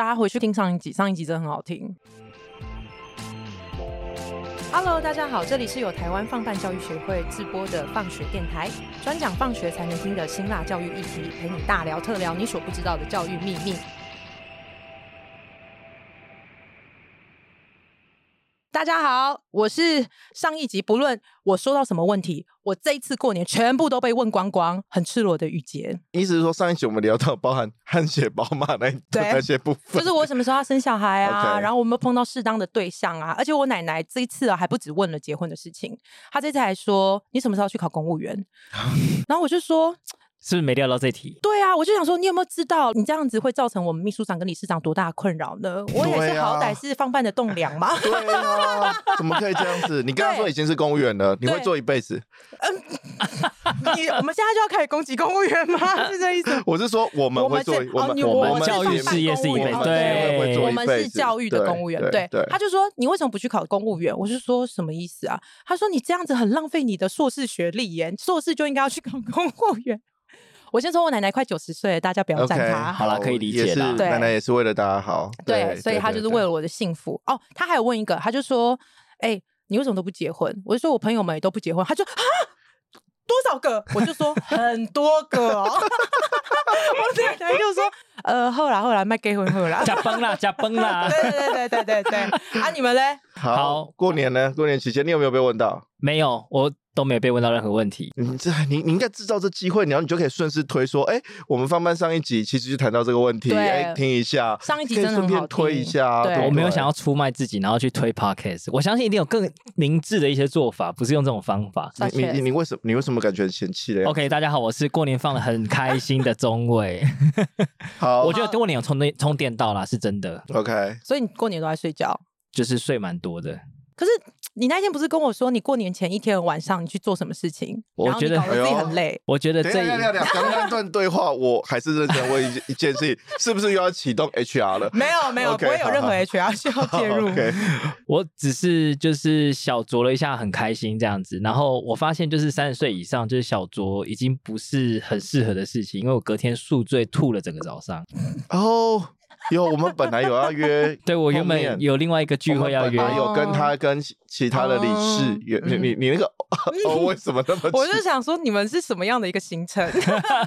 大家回去听上一集，上一集真的很好听。Hello，大家好，这里是由台湾放办教育学会自播的放学电台，专讲放学才能听的辛辣教育议题，陪你大聊特聊你所不知道的教育秘密。大家好，我是上一集不论我说到什么问题，我这一次过年全部都被问光光，很赤裸的语婕。意思是说，上一集我们聊到包含汗血宝马那 那些部分，就是我什么时候要生小孩啊，Okay. 然后我们碰到适当的对象啊，而且我奶奶这一次啊还不止问了结婚的事情，她这次还说你什么时候去考公务员，然后我就说。是不是没料到这题？对啊，我就想说，你有没有知道，你这样子会造成我们秘书长跟理事长多大的困扰呢？我也是好歹是放办的栋梁嘛。对啊，怎么可以这样子？你刚刚说已经是公务员了，你会做一辈子？嗯，你我们现在就要开始攻击公务员吗？是这意思？我是说我们会做，我们我们教育事业是一辈子，对，我们是教育的公务员。对，他就说你为什么不去考公务员？我就说什么意思啊？他说你这样子很浪费你的硕士学历耶，硕士就应该要去考公务员。我先说，我奶奶快九十岁了，大家不要赞她。Okay, 好了，可以理解了。对，奶奶也是为了大家好。对，对所以她就是为了我的幸福。哦，她还有问一个，她就说：“哎、欸，你为什么都不结婚？”我就说：“我朋友们也都不结婚。”她就啊，多少个？我就说很多个哦。我奶奶就说：“呃，后来后来卖结婚后来，加崩了，加崩了。”对对对对对对。啊，你们嘞？好，过年呢？过年期间你有没有被问到？没有，我。都没有被问到任何问题。你这你你应该制造这机会，然后你就可以顺势推说，哎，我们放办上一集其实就谈到这个问题，哎，听一下。上一集真的很好。推一下。对，我没有想要出卖自己，然后去推 podcast。我相信一定有更明智的一些做法，不是用这种方法。你你你为什么你为什么感觉很嫌弃嘞？OK，大家好，我是过年放得很开心的中伟。好，我觉得过年有充电充电到啦，是真的。OK，所以你过年都在睡觉？就是睡蛮多的。可是。你那天不是跟我说，你过年前一天晚上你去做什么事情？我觉得自己很累。我觉得这一刚刚段对话，我还是认真问一一件事情，是不是又要启动 HR 了？没有没有，不会有任何 HR 需要介入。我只是就是小酌了一下，很开心这样子。然后我发现，就是三十岁以上，就是小酌已经不是很适合的事情，因为我隔天宿醉吐了整个早上。哦。有，我们本来有要约，对，我原本有另外一个聚会要约，有跟他跟其他的理事，你你你那个哦，为什么那么？我就想说，你们是什么样的一个行程？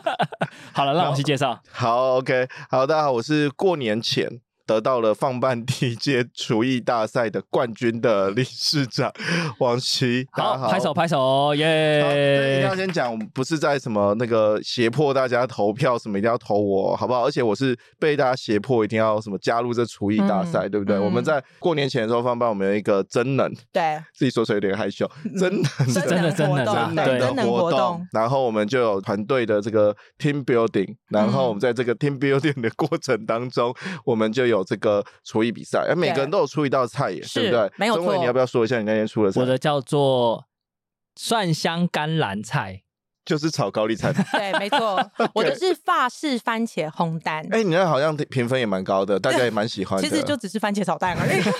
好了，让我去介绍。好，OK，好，大家好，我是过年前。得到了放办第一届厨艺大赛的冠军的理事长王琦，好，好拍手拍手耶！一定要先讲，我们不是在什么那个胁迫大家投票，什么一定要投我，好不好？而且我是被大家胁迫，一定要什么加入这厨艺大赛，嗯、对不对？嗯、我们在过年前的时候放办，我们有一个真能，对，自己说出来有点害羞，真能真的真的真的真能活动，然后我们就有团队的这个 team building，然后我们在这个 team building 的过程当中，我们就有。有这个厨艺比赛，哎每个人都有出一道菜耶，对不对？没有错。你要不要说一下你那天出的菜？我的叫做蒜香甘蓝菜，就是炒高丽菜。对，没错。我就是法式番茄烘蛋。哎，你那好像评分也蛮高的，大家也蛮喜欢的。其实就只是番茄炒蛋而已。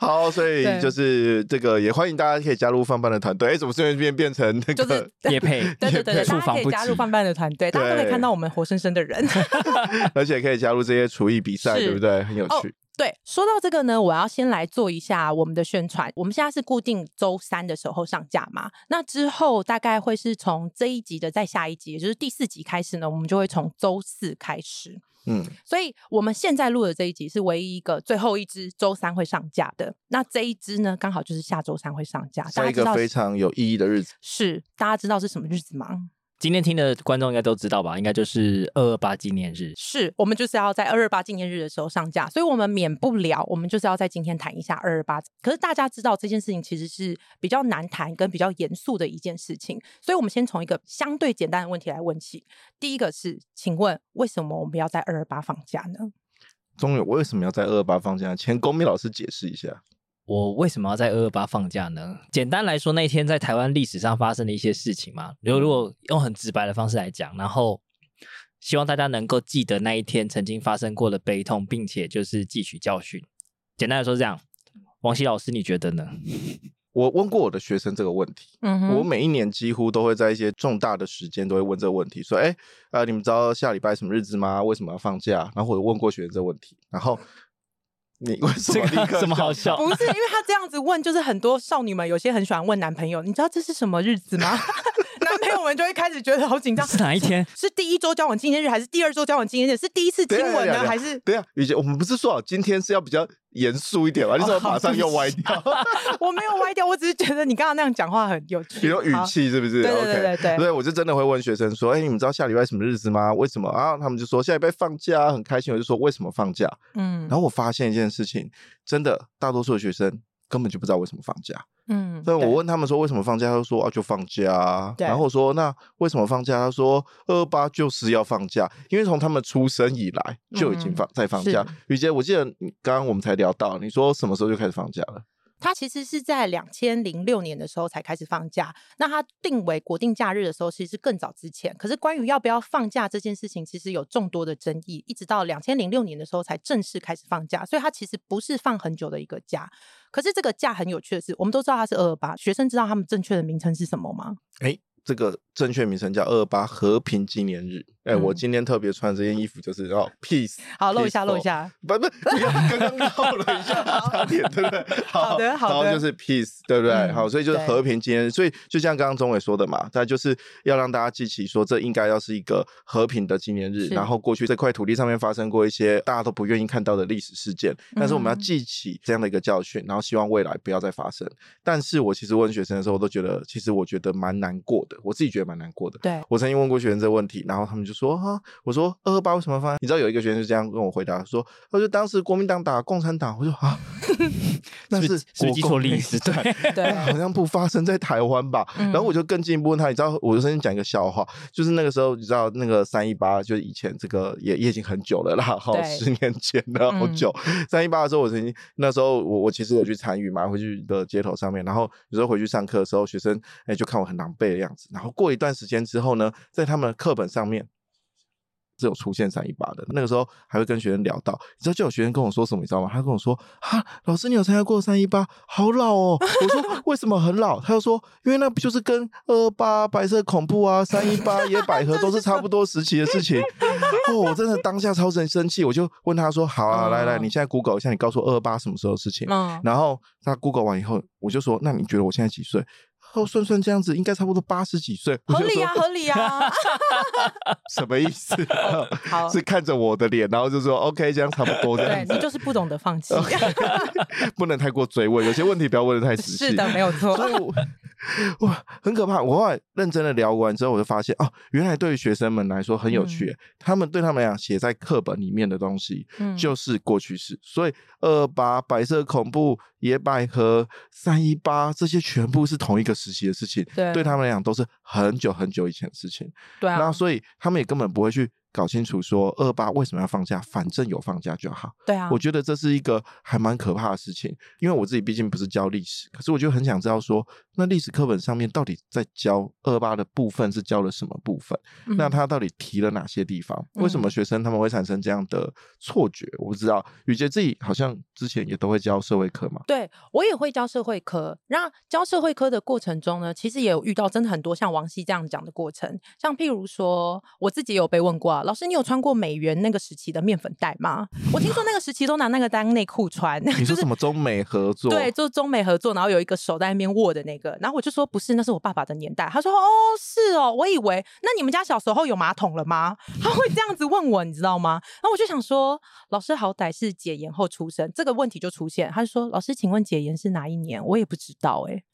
好，所以就是这个，也欢迎大家可以加入范范的团队。哎，怎么瞬间变变成那个也配？对对对，大家可以加入范范的团队，大家都可以看到我们活生生的人，而且可以加入这些厨艺比赛，对不对？很有趣。对，说到这个呢，我要先来做一下我们的宣传。我们现在是固定周三的时候上架嘛，那之后大概会是从这一集的再下一集，也就是第四集开始呢，我们就会从周四开始。嗯，所以我们现在录的这一集是唯一一个最后一支周三会上架的。那这一支呢，刚好就是下周三会上架，是一个非常有意义的日子。是，大家知道是什么日子吗？今天听的观众应该都知道吧？应该就是二二八纪念日。是，我们就是要在二二八纪念日的时候上架，所以我们免不了，我们就是要在今天谈一下二二八。可是大家知道这件事情其实是比较难谈跟比较严肃的一件事情，所以我们先从一个相对简单的问题来问起。第一个是，请问为什么我们要在二二八放假呢？中伟，我为什么要在二二八放假？请公民老师解释一下。我为什么要在二二八放假呢？简单来说，那一天在台湾历史上发生的一些事情嘛。如果如果用很直白的方式来讲，然后希望大家能够记得那一天曾经发生过的悲痛，并且就是汲取教训。简单来说是这样。王希老师，你觉得呢？我问过我的学生这个问题，嗯哼，我每一年几乎都会在一些重大的时间都会问这个问题，说，哎，呃，你们知道下礼拜什么日子吗？为什么要放假？然后我问过学生这个问题，然后你为什么立刻这么好笑？不是因为他这样子问，就是很多少女们有些很喜欢问男朋友，你知道这是什么日子吗？男朋友们就会开始觉得好紧张。是哪一天？是第一周交往纪念日，还是第二周交往纪念日？是第一次亲吻呢，还是？对啊，雨洁，我们不是说好今天是要比较严肃一点吗？你怎么马上又歪掉？我没有歪掉，我只是觉得你刚刚那样讲话很有趣。比如语气是不是？对对对对对。对，我就真的会问学生说：“哎，你们知道下礼拜什么日子吗？为什么啊？”他们就说：“下礼拜放假，很开心。”我就说：“为什么放假？”嗯。然后我发现一件事情，真的，大多数的学生根本就不知道为什么放假。嗯，但我问他们说为什么放假，他说啊就放假啊。然后我说那为什么放假？他说二二八就是要放假，因为从他们出生以来就已经放在放假。雨杰，我记得刚刚我们才聊到，你说什么时候就开始放假了？他其实是在两千零六年的时候才开始放假。那他定为国定假日的时候，其实是更早之前。可是关于要不要放假这件事情，其实有众多的争议，一直到两千零六年的时候才正式开始放假。所以他其实不是放很久的一个假。可是这个假很有趣的是，我们都知道它是二二八，学生知道他们正确的名称是什么吗？欸这个正确名称叫二二八和平纪念日。哎、嗯，我今天特别穿这件衣服，就是要 peace。好，露一下，露一下。不不，不要刚刚 露了一下，差点，对不对？好，好的，好的。然后就是 peace，对不对？嗯、好，所以就是和平纪念日。所以就像刚刚钟伟说的嘛，他就是要让大家记起，说这应该要是一个和平的纪念日。然后过去这块土地上面发生过一些大家都不愿意看到的历史事件，但是我们要记起这样的一个教训，然后希望未来不要再发生。但是我其实问学生的时候，我都觉得，其实我觉得蛮难过的，我自己觉得蛮难过的。对，我曾经问过学生这个问题，然后他们就说哈，我说二二八为什么发生？你知道有一个学生就这样跟我回答说，他说当时国民党打共产党，我说啊，那是是记错历史？对对，好像不发生在台湾吧。然后我就更进一步问他，你知道，我就先讲一个笑话，就是那个时候你知道那个三一八，就是以前这个也也已经很久了啦，好十年前了，好久。三一八的时候，我曾经那时候我我其实有去参与嘛，回去的街头上面，然后有时候回去上课的时候，学生哎就看我很狼狈的样子，然后过一段时间之后呢，在他们的课本上面。是有出现三一八的，那个时候还会跟学生聊到，你知道就有学生跟我说什么，你知道吗？他跟我说：“哈，老师，你有参加过三一八，好老哦。”我说：“为什么很老？”他就说：“因为那不就是跟二二八白色恐怖啊，三一八野百合都是差不多时期的事情。”哦，我真的当下超生生气，我就问他说：“好啊，来来，你现在 Google 一下，你告诉我二二八什么时候的事情？”嗯，然后他 Google 完以后，我就说：“那你觉得我现在几岁？”哦，算算这样子，应该差不多八十几岁，合理啊，合理啊，什么意思？好，是看着我的脸，然后就说 OK，这样差不多这样。对，你就是不懂得放弃，不能太过追问，有些问题不要问的太仔细。是的，没有错。所以我，哇，很可怕。我后来认真的聊完之后，我就发现哦，原来对于学生们来说很有趣，嗯、他们对他们来讲写在课本里面的东西就是过去式，嗯、所以二二八、白色恐怖、野百合、三一八这些全部是同一个。时期的事情，对，对他们来讲都是很久很久以前的事情。对啊，那所以他们也根本不会去搞清楚说二八为什么要放假，反正有放假就好。对啊，我觉得这是一个还蛮可怕的事情，因为我自己毕竟不是教历史，可是我就很想知道说，那历史课本上面到底在教二八的部分是教了什么部分？嗯、那他到底提了哪些地方？为什么学生他们会产生这样的错觉？我不知道。雨杰自己好像之前也都会教社会科嘛？对，我也会教社会科。那教社会科的过程中呢，其实也有遇到真的很多像王希这样讲的过程，像譬如说，我自己有被问过啊。老师，你有穿过美元那个时期的面粉袋吗？我听说那个时期都拿那个当内裤穿。你说什么中美合作？对，就是中美合作，然后有一个手在那边握的那个。然后我就说不是，那是我爸爸的年代。他说哦，是哦，我以为那你们家小时候有马桶了吗？他会这样子问我，你知道吗？然后我就想说，老师好歹是解严后出生，这个问题就出现。他就说，老师，请问解严是哪一年？我也不知道哎、欸。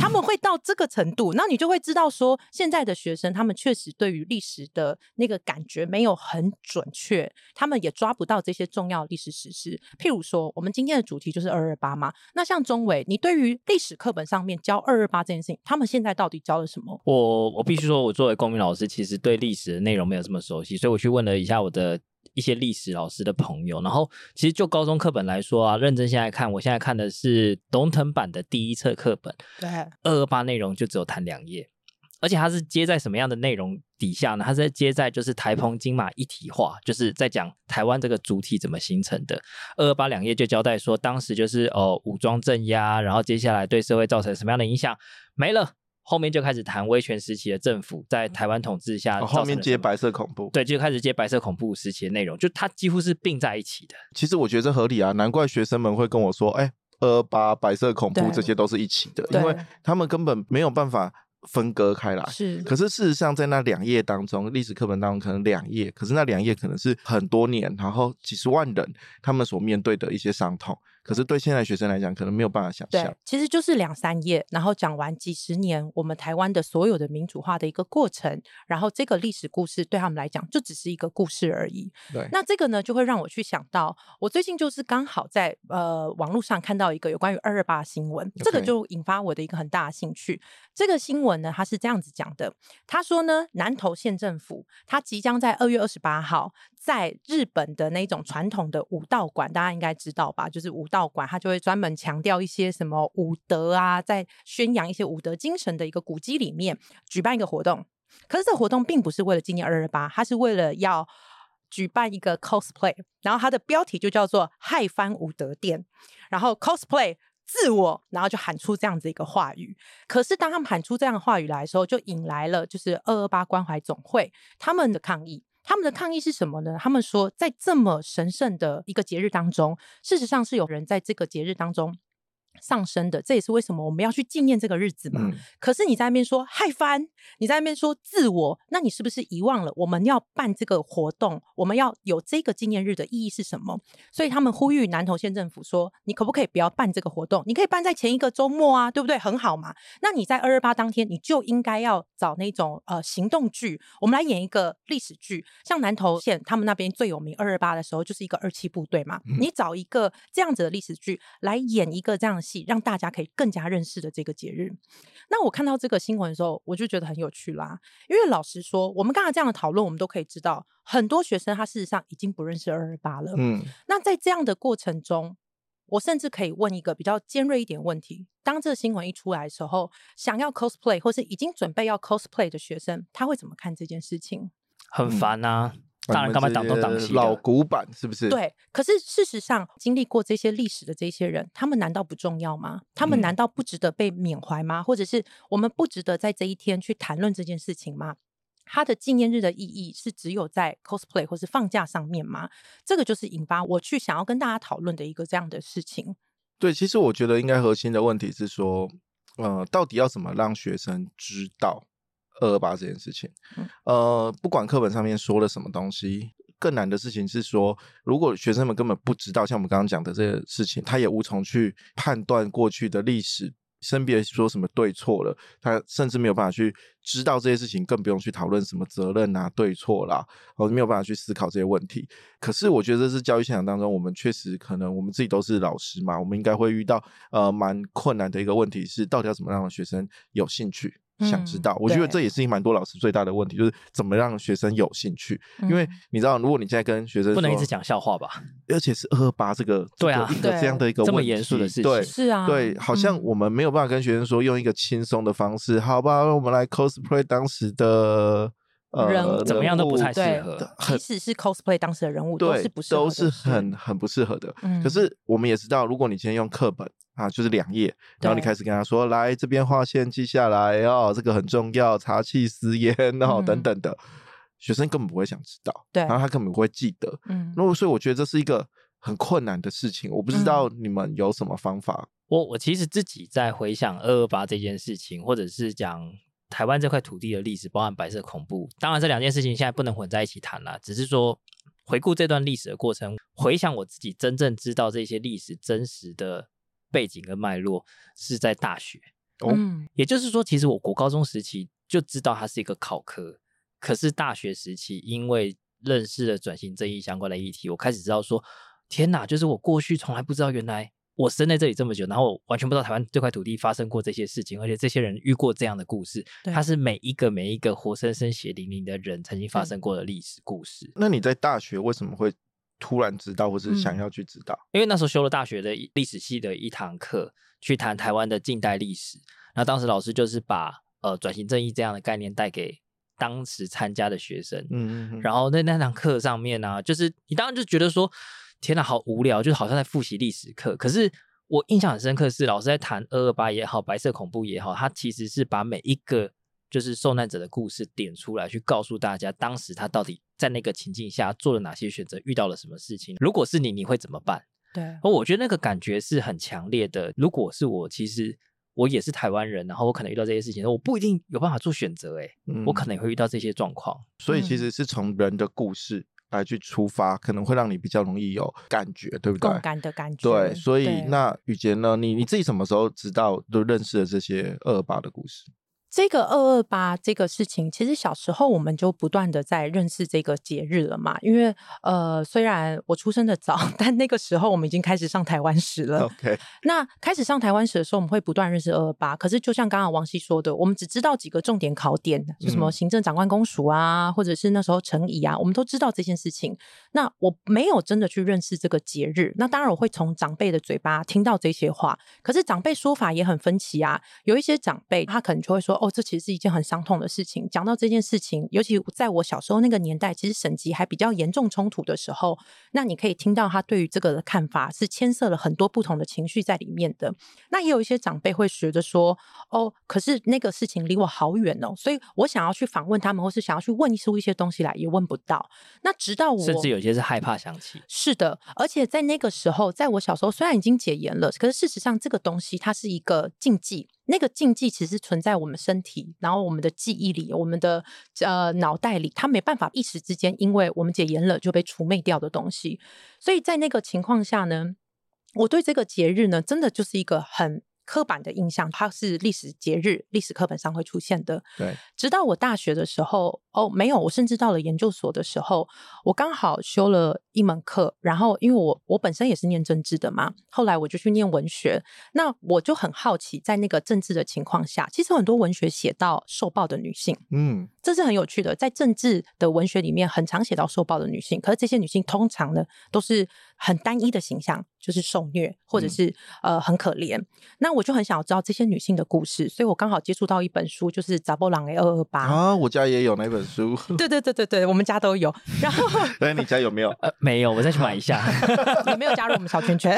他们会到这个程度，那你就会知道说，现在的学生他们确实对于历史的那个感觉没有很准确，他们也抓不到这些重要历史事实。譬如说，我们今天的主题就是二二八嘛。那像钟伟，你对于历史课本上面教二二八这件事情，他们现在到底教了什么？我我必须说，我作为公民老师，其实对历史的内容没有这么熟悉，所以我去问了一下我的。一些历史老师的朋友，然后其实就高中课本来说啊，认真现在看，我现在看的是龙腾版的第一册课本，对，二二八内容就只有谈两页，而且它是接在什么样的内容底下呢，它是在接在就是台澎金马一体化，就是在讲台湾这个主体怎么形成的。二二八两页就交代说，当时就是哦武装镇压，然后接下来对社会造成什么样的影响，没了。后面就开始谈威权时期的政府在台湾统治下，后面接白色恐怖，对，就开始接白色恐怖时期的内容，就它几乎是并在一起的。其实我觉得这合理啊，难怪学生们会跟我说，哎，二二八白色恐怖这些都是一起的，因为他们根本没有办法分割开来。是，可是事实上在那两页当中，历史课本当中可能两页，可是那两页可能是很多年，然后几十万人他们所面对的一些伤痛。可是对现在学生来讲，可能没有办法想象。对，其实就是两三页，然后讲完几十年我们台湾的所有的民主化的一个过程，然后这个历史故事对他们来讲就只是一个故事而已。对，那这个呢，就会让我去想到，我最近就是刚好在呃网络上看到一个有关于二二八新闻.这个就引发我的一个很大的兴趣。这个新闻呢，它是这样子讲的，他说呢，南投县政府他即将在二月二十八号。在日本的那种传统的武道馆，大家应该知道吧？就是武道道馆，它就会专门强调一些什么武德啊，在宣扬一些武德精神的一个古迹里面举办一个活动。可是这活动并不是为了纪念二二八，它是为了要举办一个 cosplay，然后它的标题就叫做“嗨翻武德殿”，然后 cosplay 自我，然后就喊出这样子一个话语。可是当他们喊出这样的话语来的时候，就引来了就是二二八关怀总会他们的抗议。他们的抗议是什么呢？他们说，在这么神圣的一个节日当中，事实上是有人在这个节日当中。丧生的，这也是为什么我们要去纪念这个日子嘛。嗯、可是你在那边说嗨翻，你在那边说自我，那你是不是遗忘了我们要办这个活动？我们要有这个纪念日的意义是什么？所以他们呼吁南投县政府说，你可不可以不要办这个活动？你可以办在前一个周末啊，对不对？很好嘛。那你在二二八当天，你就应该要找那种呃行动剧，我们来演一个历史剧。像南投县他们那边最有名二二八的时候，就是一个二七部队嘛。嗯、你找一个这样子的历史剧来演一个这样的。让大家可以更加认识的这个节日。那我看到这个新闻的时候，我就觉得很有趣啦。因为老实说，我们刚才这样的讨论，我们都可以知道，很多学生他事实上已经不认识二二八了。嗯，那在这样的过程中，我甚至可以问一个比较尖锐一点问题：当这个新闻一出来的时候，想要 cosplay 或是已经准备要 cosplay 的学生，他会怎么看这件事情？很烦啊。嗯当然，干嘛挡东挡西？老古板是不是？对。可是事实上，经历过这些历史的这些人，他们难道不重要吗？他们难道不值得被缅怀吗？嗯、或者是我们不值得在这一天去谈论这件事情吗？他的纪念日的意义是只有在 cosplay 或是放假上面吗？这个就是引发我去想要跟大家讨论的一个这样的事情。对，其实我觉得应该核心的问题是说，呃，到底要怎么让学生知道？二二八这件事情，呃，不管课本上面说了什么东西，更难的事情是说，如果学生们根本不知道，像我们刚刚讲的这个事情，他也无从去判断过去的历史，先别说什么对错了，他甚至没有办法去知道这些事情，更不用去讨论什么责任啊、对错啦，我没有办法去思考这些问题。可是我觉得这是教育现场当中，我们确实可能我们自己都是老师嘛，我们应该会遇到呃蛮困难的一个问题是，到底要怎么让学生有兴趣？想知道，嗯、我觉得这也是蛮多老师最大的问题，就是怎么让学生有兴趣。嗯、因为你知道，如果你现在跟学生不能一直讲笑话吧，而且是二二八这个，对啊，一个这样的一个，这么严肃的事情，对，是啊，对，好像我们没有办法跟学生说用一个轻松的方式，好吧，我们来 cosplay 当时的。人、呃、怎么样都不太适合，即使是 cosplay 当时的人物，对都是不适合，都是很很不适合的。嗯、可是我们也知道，如果你今天用课本啊，就是两页，然后你开始跟他说，来这边画线记下来哦，这个很重要，查缉私烟哦、嗯、等等的，学生根本不会想知道，对，然后他根本不会记得。嗯，那所以我觉得这是一个很困难的事情。我不知道你们有什么方法。嗯、我我其实自己在回想二二八这件事情，或者是讲。台湾这块土地的历史包含白色恐怖，当然这两件事情现在不能混在一起谈了。只是说回顾这段历史的过程，回想我自己真正知道这些历史真实的背景跟脉络是在大学。嗯，也就是说，其实我国高中时期就知道它是一个考科，可是大学时期因为认识了转型正义相关的议题，我开始知道说，天哪，就是我过去从来不知道原来。我生在这里这么久，然后我完全不知道台湾这块土地发生过这些事情，而且这些人遇过这样的故事，它是每一个每一个活生生血淋淋的人曾经发生过的历史故事。那你在大学为什么会突然知道，或是想要去知道？嗯，因为那时候修了大学的历史系的一堂课，去谈台湾的近代历史。那当时老师就是把呃转型正义这样的概念带给当时参加的学生，嗯嗯，然后在那堂课上面呢、啊，就是你当然就觉得说，天哪，好无聊，就是好像在复习历史课。可是我印象很深刻是，老师在谈二二八也好，白色恐怖也好，他其实是把每一个就是受难者的故事点出来，去告诉大家当时他到底在那个情境下做了哪些选择，遇到了什么事情。如果是你，你会怎么办？对，而我觉得那个感觉是很强烈的。如果是我，其实。我也是台湾人，然后我可能遇到这些事情，我不一定有办法做选择，哎、嗯，我可能也会遇到这些状况。所以其实是从人的故事来去出发，可能会让你比较容易有感觉，对不对？共感的感觉。对，所以那雨杰呢？你你自己什么时候知道都认识了这些二二八的故事？这个二二八这个事情，其实小时候我们就不断的在认识这个节日了嘛。因为呃，虽然我出生的早，但那个时候我们已经开始上台湾史了。OK，那开始上台湾史的时候，我们会不断认识二二八。可是就像刚刚王希说的，我们只知道几个重点考点，就什么行政长官公署啊，嗯、或者是那时候陈仪啊，我们都知道这件事情。那我没有真的去认识这个节日。那当然我会从长辈的嘴巴听到这些话，可是长辈说法也很分歧啊。有一些长辈他可能就会说。哦，这其实是一件很伤痛的事情。讲到这件事情，尤其在我小时候那个年代，其实省级还比较严重冲突的时候，那你可以听到他对于这个的看法是牵涉了很多不同的情绪在里面的。那也有一些长辈会学着说，哦，可是那个事情离我好远哦，所以我想要去访问他们，或是想要去问出一些东西来，也问不到。那直到我，甚至有些是害怕想起。是的，而且在那个时候，在我小时候，虽然已经解严了，可是事实上这个东西它是一个禁忌。那个禁忌其实存在我们身体，然后我们的记忆里，我们的呃脑袋里，它没办法一时之间，因为我们解严了就被除魅掉的东西。所以在那个情况下呢，我对这个节日呢，真的就是一个很刻板的印象，它是历史节日，历史课本上会出现的。对，直到我大学的时候，哦，没有，我甚至到了研究所的时候，我刚好修了一门课，然后因为我我本身也是念政治的嘛，后来我就去念文学，那我就很好奇，在那个政治的情况下，其实很多文学写到受暴的女性，嗯，这是很有趣的，在政治的文学里面，很常写到受暴的女性，可是这些女性通常呢，都是很单一的形象，就是受虐或者是、嗯、呃很可怜，那。我就很想要知道这些女性的故事，所以我刚好接触到一本书，就是《查某人的二二八》啊，我家也有那本书。对对对对对，我们家都有。然后，哎，你家有没有？呃，没有，我再去买一下。你没有加入我们小圈圈。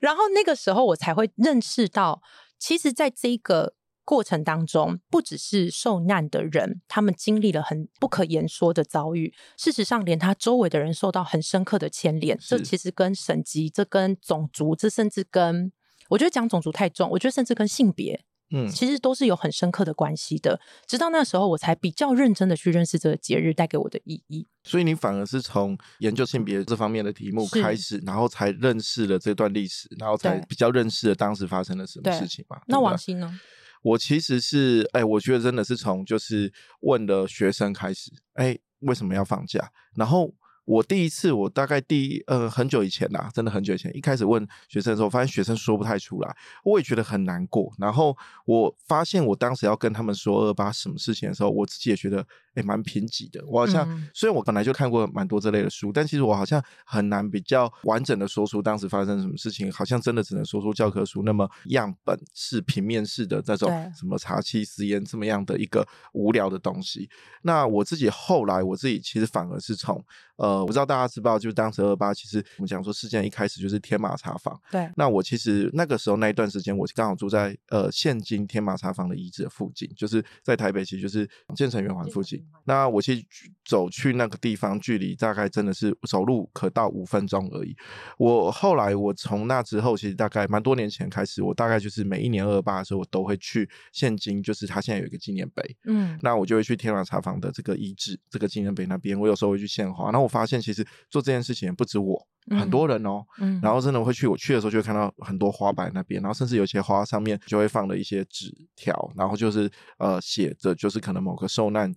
然后那个时候，我才会认识到，其实，在这个过程当中，不只是受难的人，他们经历了很不可言说的遭遇。事实上，连他周围的人受到很深刻的牵连。这其实跟省级，这跟种族，这甚至跟。我觉得讲种族太重，我觉得甚至跟性别，嗯，其实都是有很深刻的关系的。直到那时候，我才比较认真的去认识这个节日带给我的意义。所以你反而是从研究性别这方面的题目开始，然后才认识了这段历史，然后才比较认识了当时发生了什么事情嘛。那王鑫呢？我其实是，哎，我觉得真的是从就是问的学生开始，哎，为什么要放假？然后。我第一次，我大概第呃很久以前啦，真的很久以前，一开始问学生的时候，发现学生说不太出来，我也觉得很难过。然后我发现，我当时要跟他们说二八什么事情的时候，我自己也觉得诶蛮贫瘠的。我好像、嗯、虽然我本来就看过蛮多这类的书，但其实我好像很难比较完整的说出当时发生什么事情，好像真的只能说出教科书那么样本式、平面式的这种什么查缉私烟这么样的一个无聊的东西。那我自己后来，我自己其实反而是从呃。我不知道大家知不知道，就是当时二二八，其实我们讲说事件一开始就是天马茶坊。对。那我其实那个时候那一段时间，我刚好住在呃现今天马茶坊的遗址的附近，就是在台北，其实就是建成圆环附近。那我去走去那个地方，距离大概真的是走路可到五分钟而已。我后来我从那之后，其实大概蛮多年前开始，我大概就是每一年二二八的时候，我都会去现今，就是他现在有一个纪念碑。嗯。那我就会去天马茶坊的这个遗址，这个纪念碑那边，我有时候会去献花。然后我发现。其实做这件事情不止我，很多人哦，嗯，然后真的会去，我去的时候就会看到很多花摆那边，然后甚至有些花上面就会放了一些纸条，然后就是呃写着，就是可能某个受难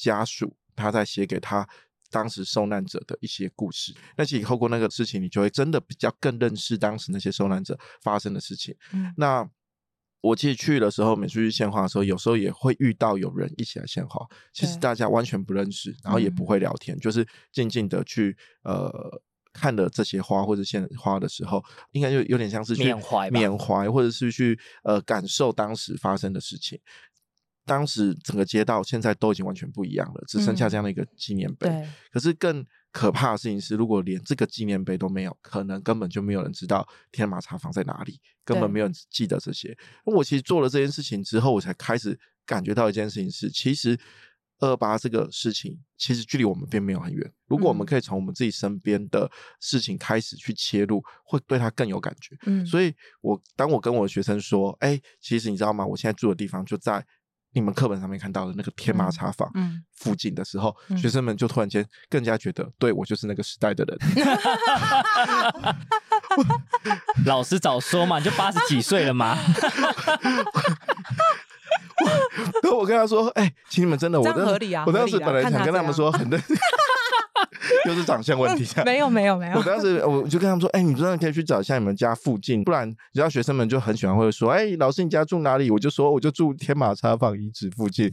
家属他在写给他当时受难者的一些故事。那其实透过那个事情，你就会真的比较更认识当时那些受难者发生的事情。嗯，那。我其实去的时候，每次去献花的时候，有时候也会遇到有人一起来献花。其实大家完全不认识，然后也不会聊天，就是静静的去呃看了这些花或者献花的时候，应该就有点像是去缅怀、缅怀，或者是去呃感受当时发生的事情。当时整个街道现在都已经完全不一样了，只剩下这样的一个纪念碑。对，可是更可怕的事情是，如果连这个纪念碑都没有，可能根本就没有人知道天马茶坊在哪里，根本没有人记得这些。我其实做了这件事情之后，我才开始感觉到一件事情是，其实二二八这个事情其实距离我们并没有很远。如果我们可以从我们自己身边的事情开始去切入，会对它更有感觉。嗯，所以我当我跟我的学生说：“哎、欸，其实你知道吗？我现在住的地方就在。”你们课本上面看到的那个天马茶坊附近的时候，嗯嗯、学生们就突然间更加觉得，对，我就是那个时代的人。老师早说嘛，你就八十几岁了嘛。然后我跟他说：“哎、欸，请你们真的，我合理啊。我当时本来想跟他们说很认。” 又是长相问题，没有没有没有。我当时我就跟他们说：“哎、欸，你真的可以去找一下你们家附近，不然你知道学生们就很喜欢会说：‘哎、欸，老师你家住哪里？’我就说我就住天马茶坊遗址附近。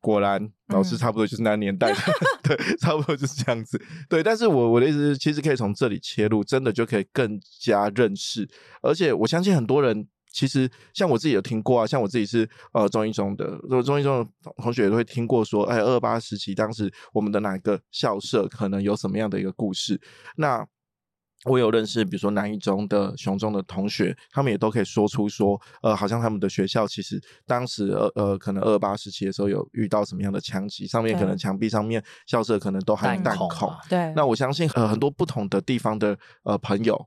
果然老师差不多就是那个年代的，嗯、对，差不多就是这样子。对，但是我我的意思是，其实可以从这里切入，真的就可以更加认识，而且我相信很多人。”其实像我自己有听过啊，像我自己是呃中一中的，中一中的同学也都会听过说，哎，二二八时期当时我们的哪个校舍可能有什么样的一个故事？那我有认识，比如说南一中的、雄中的同学，他们也都可以说出说，呃，好像他们的学校其实当时呃呃，可能二二八时期的时候有遇到什么样的枪击，上面可能墙壁上面校舍可能都还有弹孔。对，那我相信呃很多不同的地方的呃朋友。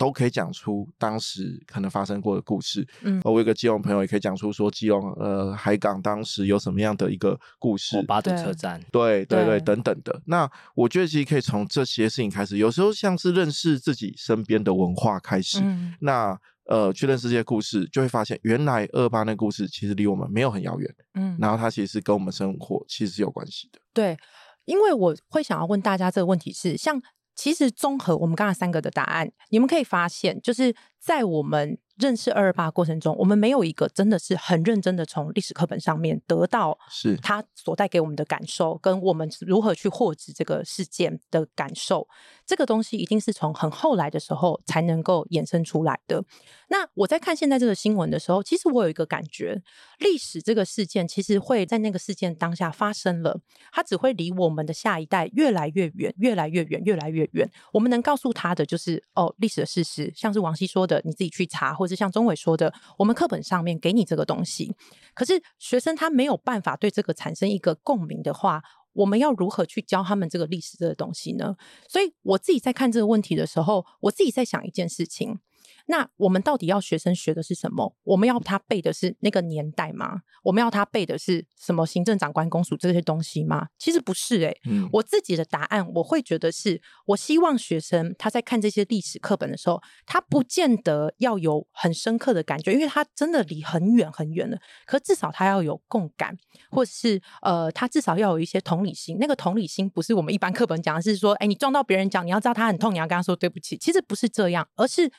都可以讲出当时可能发生过的故事。嗯，我有个基隆朋友也可以讲出说基隆呃海港当时有什么样的一个故事。八堵车站，对对对，对等等的。那我觉得其实可以从这些事情开始，有时候像是认识自己身边的文化开始。嗯、那呃，去认识这些故事，就会发现原来二八那故事其实离我们没有很遥远。嗯，然后它其实是跟我们生活其实是有关系的。对，因为我会想要问大家这个问题是像。其实综合我们刚才三个的答案，你们可以发现，就是在我们。认识二二八过程中，我们没有一个真的是很认真的从历史课本上面得到是他所带给我们的感受，跟我们如何去获知这个事件的感受。这个东西一定是从很后来的时候才能够衍生出来的。那我在看现在这个新闻的时候，其实我有一个感觉，历史这个事件其实会在那个事件当下发生了，它只会离我们的下一代越来越远，越来越远，越来越远。我们能告诉他的就是哦，历史的事实，像是王希说的，你自己去查，或是像钟伟说的，我们课本上面给你这个东西，可是学生他没有办法对这个产生一个共鸣的话，我们要如何去教他们这个历史这个东西呢？所以我自己在看这个问题的时候，我自己在想一件事情。那我们到底要学生学的是什么？我们要他背的是那个年代吗？我们要他背的是什么行政长官公署这些东西吗？其实不是诶、欸嗯、我自己的答案我会觉得是，我希望学生他在看这些历史课本的时候，他不见得要有很深刻的感觉，因为他真的离很远很远了。可至少他要有共感，或者是呃，他至少要有一些同理心。那个同理心不是我们一般课本讲的是说，哎，你撞到别人讲，你要知道他很痛，你要跟他说对不起。其实不是这样，而是。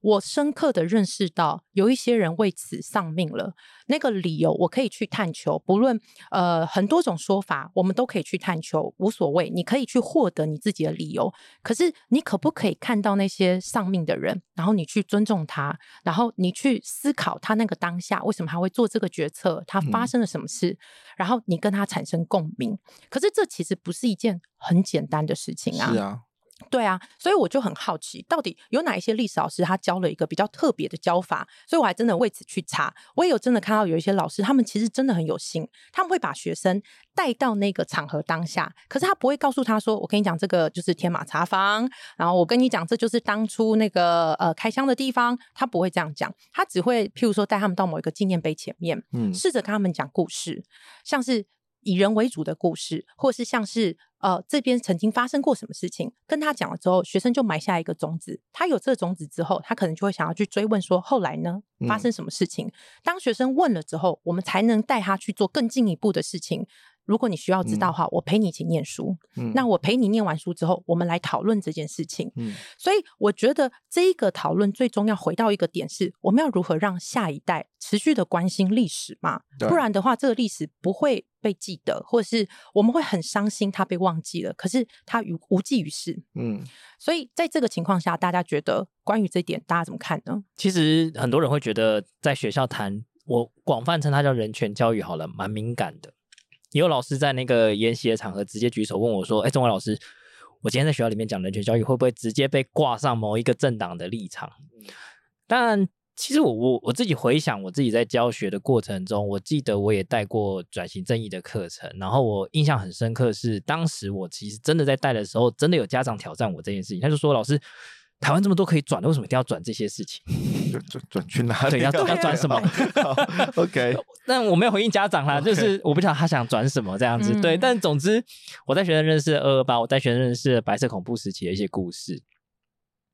我深刻的认识到，有一些人为此丧命了。那个理由，我可以去探求。不论呃很多种说法，我们都可以去探求，无所谓。你可以去获得你自己的理由。可是，你可不可以看到那些丧命的人，然后你去尊重他，然后你去思考他那个当下为什么他会做这个决策，他发生了什么事，嗯、然后你跟他产生共鸣。可是，这其实不是一件很简单的事情啊。是啊。对啊，所以我就很好奇，到底有哪一些历史老师他教了一个比较特别的教法？所以我还真的为此去查。我也有真的看到有一些老师，他们其实真的很有心，他们会把学生带到那个场合当下，可是他不会告诉他说：“我跟你讲，这个就是天马茶坊。”然后我跟你讲，这就是当初那个呃开箱的地方。他不会这样讲，他只会譬如说带他们到某一个纪念碑前面，嗯，试着跟他们讲故事，像是以人为主的故事，或是像是。呃，这边曾经发生过什么事情？跟他讲了之后，学生就埋下一个种子。他有这个种子之后，他可能就会想要去追问说，后来呢，发生什么事情？嗯、当学生问了之后，我们才能带他去做更进一步的事情。如果你需要知道的话，嗯、我陪你一起念书。嗯、那我陪你念完书之后，我们来讨论这件事情。嗯、所以我觉得这一个讨论最终要回到一个点是：我们要如何让下一代持续的关心历史嘛？对不然的话，这个历史不会被记得，或者是我们会很伤心，它被忘记了。可是它无无济于事。嗯，所以在这个情况下，大家觉得关于这点，大家怎么看呢？其实很多人会觉得，在学校谈。我广泛称它叫人权教育好了，蛮敏感的。也有老师在那个研习的场合直接举手问我说：“哎，中文老师，我今天在学校里面讲人权教育，会不会直接被挂上某一个政党的立场？”但其实我我我自己回想，我自己在教学的过程中，我记得我也带过转型正义的课程，然后我印象很深刻是，当时我其实真的在带的时候，真的有家长挑战我这件事情，他就说：“老师。”台湾这么多可以转的，为什么一定要转这些事情？转转转去哪里？对，要要 转什么？OK，但我没有回应家长啦，就是我不知道他想转什么这样子。对，但总之我在学生认识二二八，我在学生认识白色恐怖时期的一些故事。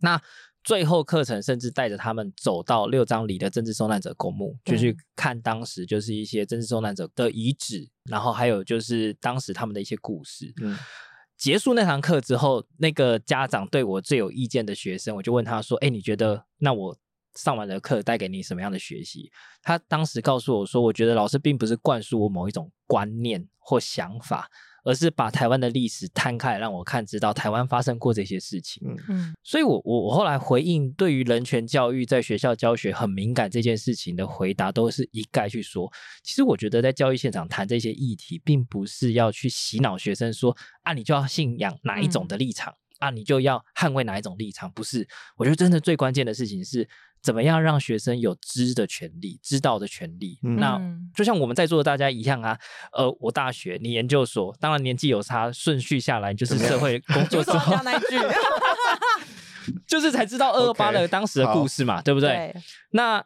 那最后课程甚至带着他们走到六张犁的政治受难者公墓，就去看当时就是一些政治受难者的遗址，然后还有就是当时他们的一些故事。嗯。结束那堂课之后，那个家长对我最有意见的学生，我就问他说：“哎，你觉得那我上完的课带给你什么样的学习？”他当时告诉我说：“我觉得老师并不是灌输我某一种观念或想法。”而是把台湾的历史摊开，让我看，知道台湾发生过这些事情。嗯，所以我我我后来回应对于人权教育在学校教学很敏感这件事情的回答，都是一概去说。其实我觉得在教育现场谈这些议题，并不是要去洗脑学生说啊，你就要信仰哪一种的立场，嗯、啊，你就要捍卫哪一种立场。不是，我觉得真的最关键的事情是。怎么样让学生有知的权利、知道的权利？嗯、那就像我们在座的大家一样啊。呃，我大学，你研究所，当然年纪有差，顺序下来就是社会 工作之后那句 就是才知道二二八的当时的故事嘛，okay, 对不对？对。那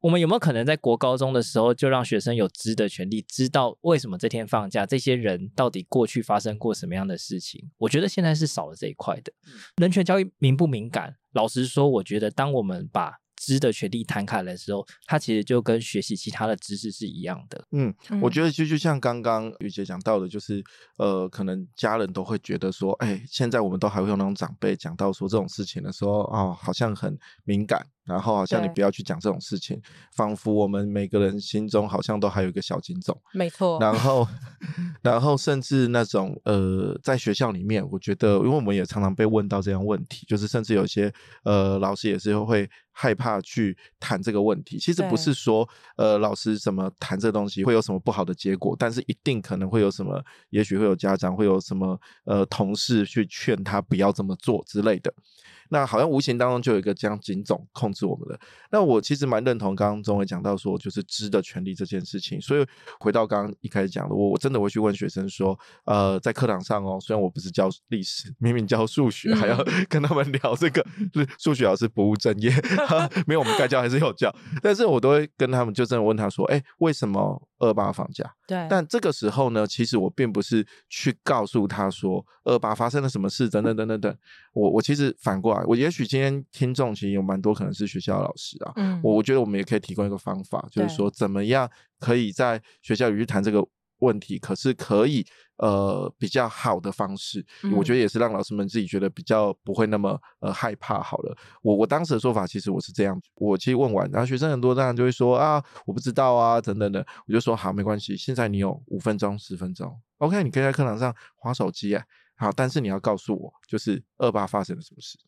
我们有没有可能在国高中的时候就让学生有知的权利，知道为什么这天放假，这些人到底过去发生过什么样的事情？我觉得现在是少了这一块的。人权教育敏不敏感？老实说，我觉得当我们把知的权利摊开来的时候，它其实就跟学习其他的知识是一样的。嗯，我觉得就就像刚刚雨姐讲到的，就是呃，可能家人都会觉得说，哎，现在我们都还会有那种长辈讲到说这种事情的时候，哦，好像很敏感。然后好像你不要去讲这种事情，仿佛我们每个人心中好像都还有一个小警总。没错。然后，然后甚至那种呃，在学校里面，我觉得，因为我们也常常被问到这样问题，就是甚至有些呃老师也是会害怕去谈这个问题。其实不是说呃老师怎么谈这个东西会有什么不好的结果，但是一定可能会有什么，也许会有家长会有什么呃同事去劝他不要这么做之类的。那好像无形当中就有一个这样警总控制我们的。那我其实蛮认同刚刚中伟讲到说，就是知的权利这件事情。所以回到刚刚一开始讲的，我我真的会去问学生说，呃，在课堂上哦，虽然我不是教历史，明明教数学，还要 跟他们聊这个，数学老师不务正业，没有我们该教还是有教，但是我都会跟他们就真的问他说，哎，为什么？二八放假，对，但这个时候呢，其实我并不是去告诉他说二八发生了什么事，等等等等等。我我其实反过来，我也许今天听众其实有蛮多可能是学校的老师啊，嗯，我我觉得我们也可以提供一个方法，就是说怎么样可以在学校里去谈这个。问题可是可以呃比较好的方式，我觉得也是让老师们自己觉得比较不会那么呃害怕。好了，我我当时的说法其实我是这样，我其实问完，然后学生很多当然就会说啊我不知道啊等等的，我就说好没关系，现在你有五分钟十分钟，OK，你可以在课堂上划手机啊，好，但是你要告诉我就是二八发生了什么事，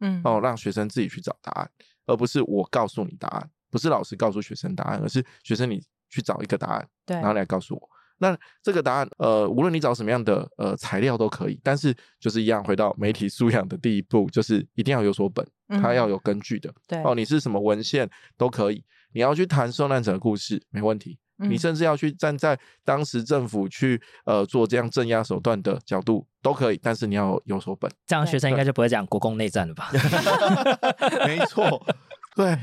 嗯，哦让学生自己去找答案，而不是我告诉你答案，不是老师告诉学生答案，而是学生你去找一个答案，对，然后来告诉我。那这个答案，呃，无论你找什么样的呃材料都可以，但是就是一样，回到媒体素养的第一步，就是一定要有所本，它要有根据的。对、嗯、哦，你是什么文献都可以，你要去谈受难者的故事没问题，嗯、你甚至要去站在当时政府去呃做这样镇压手段的角度都可以，但是你要有，有所本。这样学生应该就不会讲国共内战了吧？没错。对，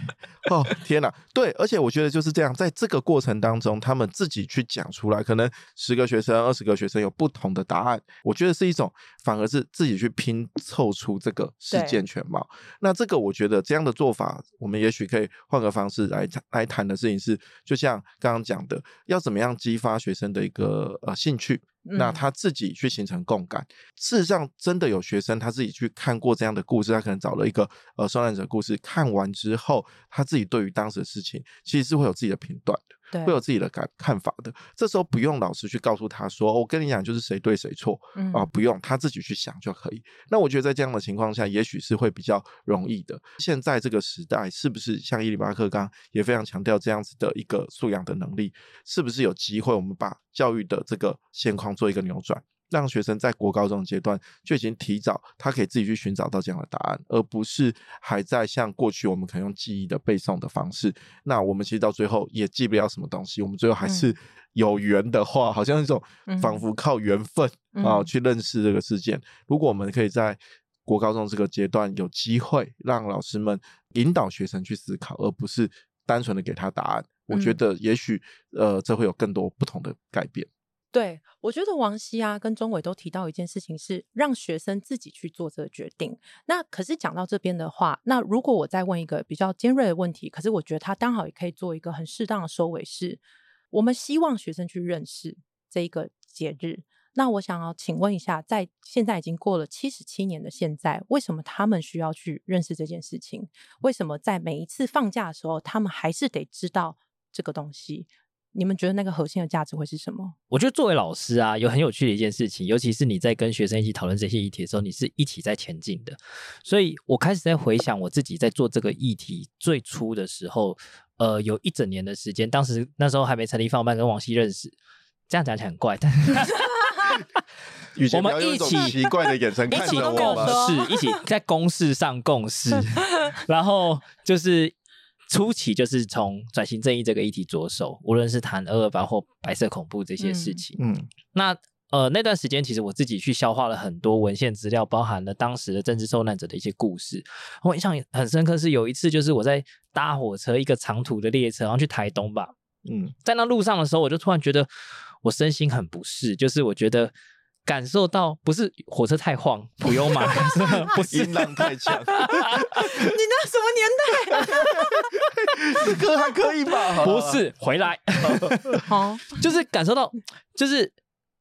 哦天哪，对，而且我觉得就是这样，在这个过程当中，他们自己去讲出来，可能十个学生、二十个学生有不同的答案，我觉得是一种，反而是自己去拼凑出这个事件全貌。那这个我觉得这样的做法，我们也许可以换个方式来来谈的事情是，就像刚刚讲的，要怎么样激发学生的一个呃兴趣。那他自己去形成共感，事实上真的有学生他自己去看过这样的故事，他可能找了一个呃受难者故事，看完之后他自己对于当时的事情其实是会有自己的评断的。对会有自己的感看法的。这时候不用老师去告诉他说：“我跟你讲，就是谁对谁错。”嗯啊，不用他自己去想就可以。那我觉得在这样的情况下，也许是会比较容易的。现在这个时代，是不是像伊里巴克刚刚也非常强调这样子的一个素养的能力？是不是有机会我们把教育的这个现况做一个扭转？让学生在国高中阶段就已经提早，他可以自己去寻找到这样的答案，而不是还在像过去我们可能用记忆的背诵的方式。那我们其实到最后也记不了什么东西，我们最后还是有缘的话，嗯、好像一种仿佛靠缘分、嗯、啊去认识这个事件。如果我们可以在国高中这个阶段有机会，让老师们引导学生去思考，而不是单纯的给他答案，我觉得也许呃这会有更多不同的改变。对，我觉得王希啊跟钟伟都提到一件事情，是让学生自己去做这个决定。那可是讲到这边的话，那如果我再问一个比较尖锐的问题，可是我觉得他刚好也可以做一个很适当的收尾，是我们希望学生去认识这一个节日。那我想要请问一下，在现在已经过了七十七年的现在，为什么他们需要去认识这件事情？为什么在每一次放假的时候，他们还是得知道这个东西？你们觉得那个核心的价值会是什么？我觉得作为老师啊，有很有趣的一件事情，尤其是你在跟学生一起讨论这些议题的时候，你是一起在前进的。所以我开始在回想我自己在做这个议题最初的时候，呃，有一整年的时间，当时那时候还没成立放班，跟王希认识，这样讲起来很怪，但是我们一起奇怪的眼神看着我们，是一起在公事上共事，然后就是。初期就是从转型正义这个议题着手，无论是谈二二八或白色恐怖这些事情。嗯，嗯那呃那段时间，其实我自己去消化了很多文献资料，包含了当时的政治受难者的一些故事。我印象很深刻，是有一次就是我在搭火车，一个长途的列车，然后去台东吧。嗯，在那路上的时候，我就突然觉得我身心很不适，就是我觉得。感受到不是火车太晃，普悠玛 不是音浪太强。你那什么年代？这歌还可以吧？不是，回来。好，就是感受到，就是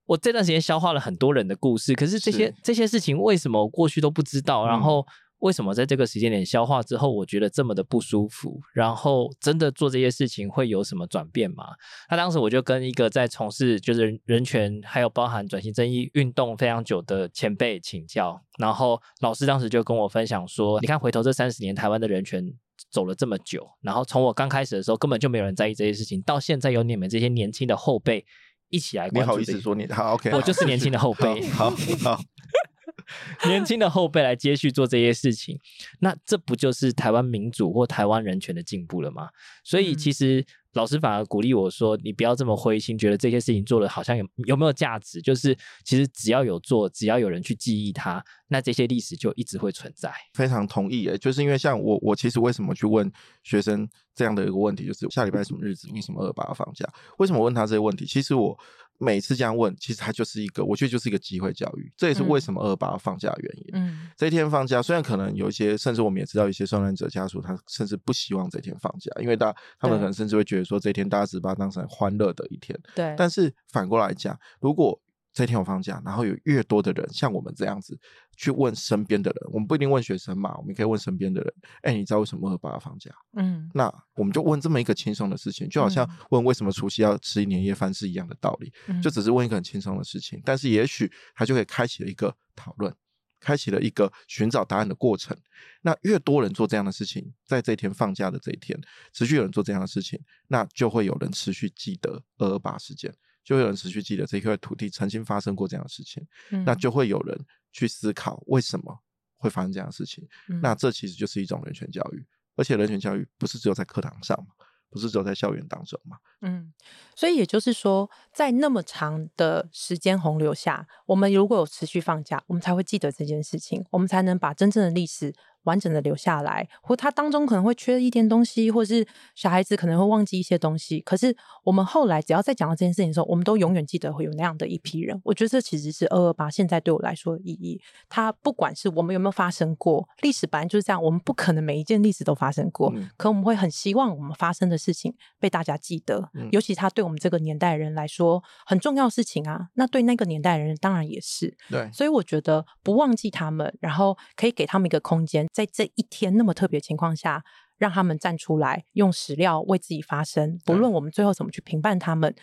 我这段时间消化了很多人的故事，可是这些是这些事情为什么我过去都不知道？然后。为什么在这个时间点消化之后，我觉得这么的不舒服？然后真的做这些事情会有什么转变吗？那当时我就跟一个在从事就是人权还有包含转型正义运动非常久的前辈请教，然后老师当时就跟我分享说：“你看，回头这三十年，台湾的人权走了这么久，然后从我刚开始的时候根本就没有人在意这些事情，到现在有你们这些年轻的后辈一起来关注。”你好意思说你好？OK，我就是年轻的后辈。好好。好 年轻的后辈来接续做这些事情，那这不就是台湾民主或台湾人权的进步了吗？所以其实老师反而鼓励我说：“你不要这么灰心，觉得这些事情做了好像有有没有价值？就是其实只要有做，只要有人去记忆它，那这些历史就一直会存在。”非常同意诶，就是因为像我，我其实为什么去问学生这样的一个问题，就是下礼拜什么日子？为什么二八要放假？为什么问他这些问题？其实我。每次这样问，其实它就是一个，我觉得就是一个机会教育。这也是为什么二二八放假的原因。嗯，这一天放假，虽然可能有一些，甚至我们也知道，一些受难者家属他甚至不希望这天放假，因为大他们可能甚至会觉得说，这一天大家只把它当成欢乐的一天。对。但是反过来讲，如果这天我放假，然后有越多的人像我们这样子去问身边的人，我们不一定问学生嘛，我们可以问身边的人。哎，你知道为什么二二八要放假？嗯，那我们就问这么一个轻松的事情，就好像问为什么除夕要吃年夜饭是一样的道理，嗯、就只是问一个很轻松的事情，但是也许他就可以开启了一个讨论，开启了一个寻找答案的过程。那越多人做这样的事情，在这一天放假的这一天，持续有人做这样的事情，那就会有人持续记得二二八事件。就会有人持续记得这块土地曾经发生过这样的事情，嗯、那就会有人去思考为什么会发生这样的事情。嗯、那这其实就是一种人权教育，而且人权教育不是只有在课堂上嘛，不是只有在校园当中嘛。嗯，所以也就是说，在那么长的时间洪流下，我们如果有持续放假，我们才会记得这件事情，我们才能把真正的历史。完整的留下来，或它当中可能会缺一点东西，或是小孩子可能会忘记一些东西。可是我们后来只要再讲到这件事情的时候，我们都永远记得会有那样的一批人。我觉得这其实是二二八现在对我来说的意义。它不管是我们有没有发生过，历史本来就是这样，我们不可能每一件历史都发生过，嗯、可我们会很希望我们发生的事情被大家记得。嗯、尤其它对我们这个年代人来说很重要的事情啊，那对那个年代的人当然也是。对，所以我觉得不忘记他们，然后可以给他们一个空间。在这一天那么特别情况下，让他们站出来，用史料为自己发声。不论我们最后怎么去评判他们。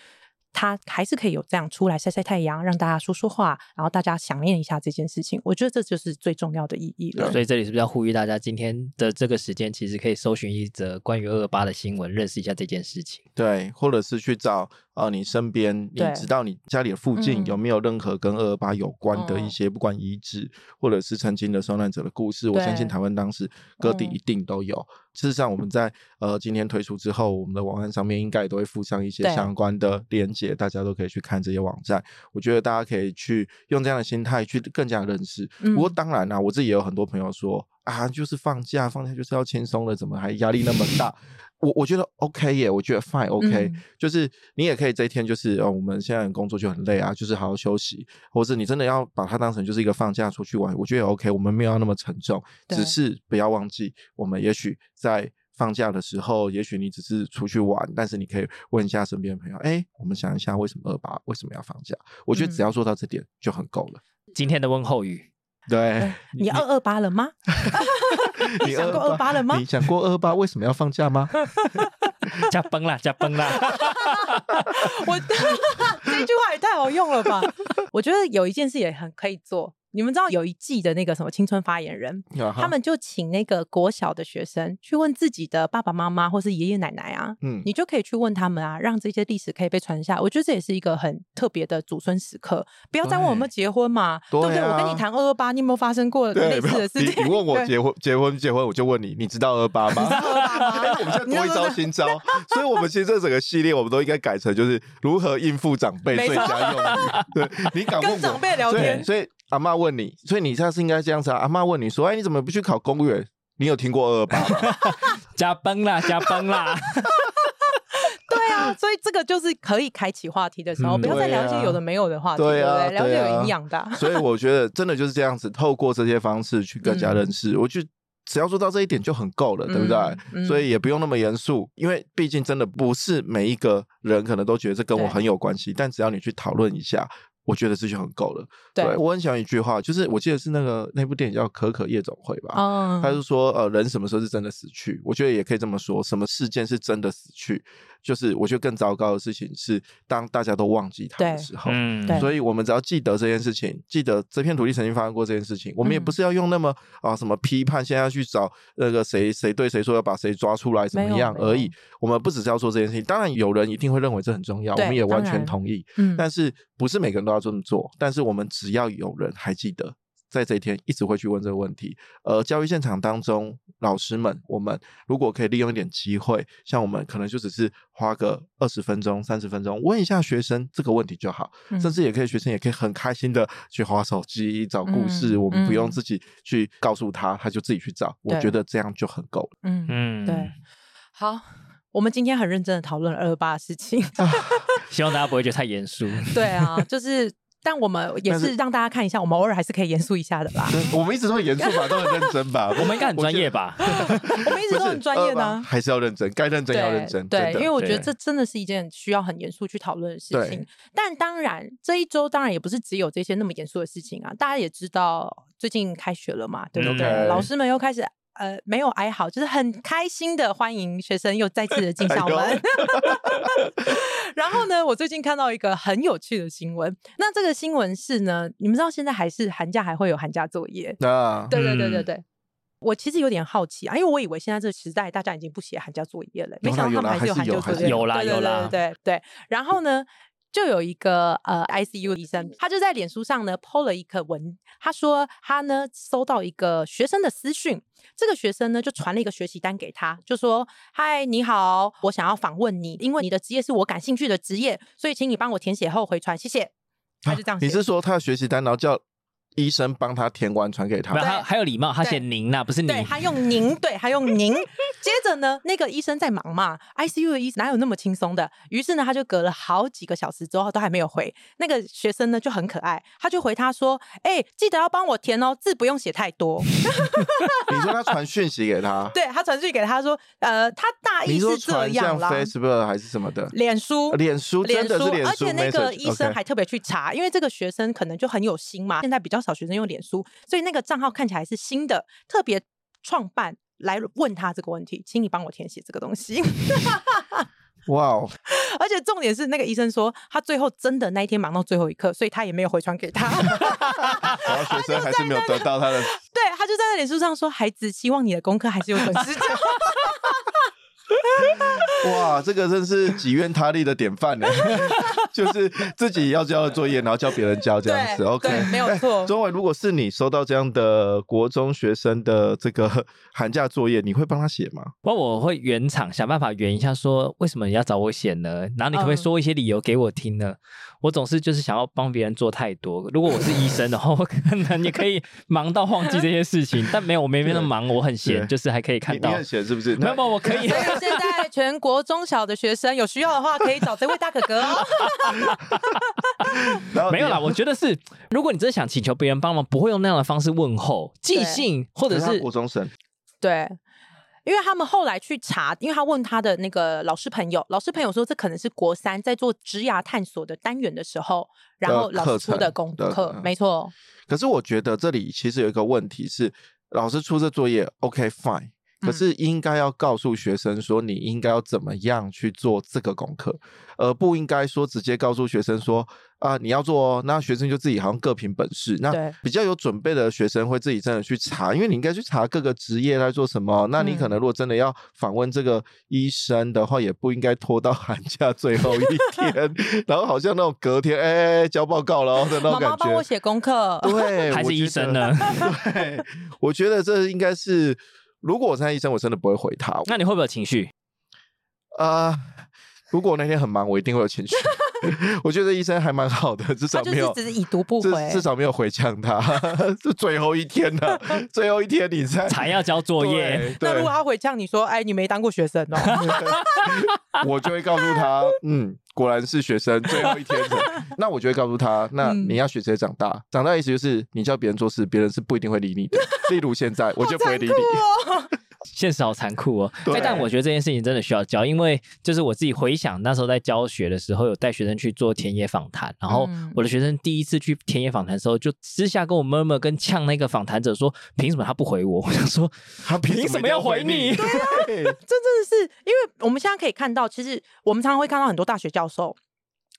他还是可以有这样出来晒晒太阳，让大家说说话，然后大家想念一下这件事情。我觉得这就是最重要的意义了。所以这里是不是要呼吁大家，今天的这个时间其实可以搜寻一则关于二二八的新闻，认识一下这件事情。对，或者是去找呃你身边，你知道你家里的附近有没有任何跟二二八有关的一些，不管遗址或者是曾经的受难者的故事，我相信台湾当时各地一定都有。事实上，我们在呃今天推出之后，我们的网站上面应该也都会附上一些相关的链接，大家都可以去看这些网站。我觉得大家可以去用这样的心态去更加认识。不过当然啦、啊，我自己也有很多朋友说啊，就是放假，放假就是要轻松了，怎么还压力那么大？我我觉得 OK 耶，我觉得 fine OK，、嗯、就是你也可以这一天就是哦，我们现在工作就很累啊，就是好好休息，或者你真的要把它当成就是一个放假出去玩，我觉得也 OK，我们没有要那么沉重，只是不要忘记，我们也许在放假的时候，也许你只是出去玩，但是你可以问一下身边的朋友，哎，我们想一下为什么二八为什么要放假？我觉得只要做到这点就很够了。今天的问候语。对，你二 二八了吗？你想过二八了吗？你想过二八为什么要放假吗？加崩啦，加崩啦！我 这句话也太好用了吧？我觉得有一件事也很可以做。你们知道有一季的那个什么青春发言人，他们就请那个国小的学生去问自己的爸爸妈妈或是爷爷奶奶啊，嗯，你就可以去问他们啊，让这些历史可以被传下。我觉得这也是一个很特别的祖孙时刻。不要再问我们结婚嘛，对不对？我跟你谈二二八，你有没有发生过类似的事情？你问我结婚结婚结婚，我就问你，你知道二二八吗？你知道二 二八吗？我们现在多一招新招，所以我们其实这整个系列我们都应该改成就是如何应付长辈最佳用语。对，你敢问我跟长辈聊天，所以。阿妈问你，所以你下次应该这样子啊。阿妈问你说：“哎，你怎么不去考公务员？你有听过二二八吗？” 加崩啦，加崩啦！对啊，所以这个就是可以开启话题的时候，不要再聊一些有的没有的话题，对啊，对对聊些有营养的、啊。所以我觉得真的就是这样子，透过这些方式去更加认识。嗯、我觉得只要做到这一点就很够了，对不对？嗯、所以也不用那么严肃，因为毕竟真的不是每一个人可能都觉得这跟我很有关系，但只要你去讨论一下。我觉得这就很够了。对，对我很喜欢一句话，就是我记得是那个那部电影叫《可可夜总会》吧。嗯，他就说，呃，人什么时候是真的死去？我觉得也可以这么说，什么事件是真的死去？就是我觉得更糟糕的事情是，当大家都忘记他的时候。嗯，所以我们只要记得这件事情，记得这片土地曾经发生过这件事情。我们也不是要用那么啊什么批判，现在要去找那个谁谁对谁说要把谁抓出来怎么样而已。我们不只是要做这件事情，当然有人一定会认为这很重要，我们也完全同意。嗯，但是不是每个人都要这么做？但是我们只要有人还记得。在这一天一直会去问这个问题，而教育现场当中，老师们，我们如果可以利用一点机会，像我们可能就只是花个二十分钟、三十分钟问一下学生这个问题就好，嗯、甚至也可以学生也可以很开心的去划手机找故事，嗯、我们不用自己去告诉他，他就自己去找，对我觉得这样就很够了。嗯嗯，对。好，我们今天很认真的讨论二二八的事情，希望大家不会觉得太严肃。对啊，就是。但我们也是让大家看一下，我们偶尔还是可以严肃一下的吧。我们一直都很严肃吧，都很认真吧。我们应该很专业吧？我们一直都很专业呢。还是要认真，该认真要认真。对，因为我觉得这真的是一件需要很严肃去讨论的事情。但当然，这一周当然也不是只有这些那么严肃的事情啊。大家也知道，最近开学了嘛，对不对？老师们又开始。呃，没有哀嚎，就是很开心的欢迎学生又再次的进 校门。哎、然后呢，我最近看到一个很有趣的新闻。那这个新闻是呢，你们知道现在还是寒假还会有寒假作业？啊，对对对对对。嗯、我其实有点好奇啊，因为我以为现在这个时代大家已经不写寒假作业了，没想到他们还是有寒假作业。有啦有啦，对对对。然后呢？就有一个呃 ICU 医生，他就在脸书上呢 po 了一个文，他说他呢收到一个学生的私讯，这个学生呢就传了一个学习单给他，就说：“嗨，你好，我想要访问你，因为你的职业是我感兴趣的职业，所以请你帮我填写后回传，谢谢。”他就这样、啊。你是说他的学习单，然后叫？医生帮他填完传给他，他还有礼貌，他写您呐，不是您，对，他用您，对，他用您。接着呢，那个医生在忙嘛，ICU 的医生哪有那么轻松的？于是呢，他就隔了好几个小时之后都还没有回。那个学生呢就很可爱，他就回他说：“哎，记得要帮我填哦，字不用写太多。”你说他传讯息给他？对，他传讯息给他说：“呃，他大意是这样啦，Facebook 还是什么的？脸书，脸书，真的是脸书，而且那个医生还特别去查，因为这个学生可能就很有心嘛，现在比较少学生用脸书，所以那个账号看起来是新的，特别创办来问他这个问题，请你帮我填写这个东西。哇哦！而且重点是，那个医生说他最后真的那一天忙到最后一刻，所以他也没有回传给他。然后学生还是没有得到他的，对，他就在那脸书上说：“孩子，希望你的功课还是有准时交。” 哇，这个真是己愿他利的典范呢！就是自己要交的作业，然后叫别人交这样子。OK，对，没有错。钟伟，如果是你收到这样的国中学生的这个 寒假作业，你会帮他写吗？不，我会圆场，想办法圆一下，说为什么你要找我写呢？然后你可不可以说一些理由给我听呢？嗯、我总是就是想要帮别人做太多。如果我是医生的话，我可能也可以忙到忘记这些事情，但没有，我没那么忙，我很闲，就是还可以看到。你很闲是不是？没有，我可以。现在全国中小的学生有需要的话，可以找这位大哥哥哦。没有啦，我觉得是，如果你真的想请求别人帮忙，不会用那样的方式问候、寄信，或者是国中生。对，因为他们后来去查，因为他问他的那个老师朋友，老师朋友说这可能是国三在做职涯探索的单元的时候，然后老师出的功课，没错。可是我觉得这里其实有一个问题是，老师出这作业，OK fine。可是应该要告诉学生说，你应该要怎么样去做这个功课，而不应该说直接告诉学生说啊，你要做哦，那学生就自己好像各凭本事。那比较有准备的学生会自己真的去查，因为你应该去查各个职业在做什么。那你可能如果真的要访问这个医生的话，也不应该拖到寒假最后一天，然后好像那种隔天哎、交报告了的那种感觉。妈妈帮我写功课，对，还是医生呢？对，我觉得这应该是。如果我是医生，我真的不会回他。那你会不会有情绪？啊、呃，如果我那天很忙，我一定会有情绪。我觉得医生还蛮好的，至少没有只是已读不回，至少没有回呛他。是最后一天了，最后一天你才才要交作业。那如果他回呛你说：“哎，你没当过学生哦。”我就会告诉他：“嗯，果然是学生。”最后一天了，那我就会告诉他：“那你要学着长大，嗯、长大的意思就是你叫别人做事，别人是不一定会理你的。例如现在，我就不会理你。”现实好残酷哦，欸，但我觉得这件事情真的需要教，因为就是我自己回想那时候在教学的时候，有带学生去做田野访谈，然后我的学生第一次去田野访谈的时候，就私下跟我 murmur 跟呛那个访谈者说，凭什么他不回我？我想说，他凭什么要回你？对啊，这真的是，因为我们现在可以看到，其实我们常常会看到很多大学教授。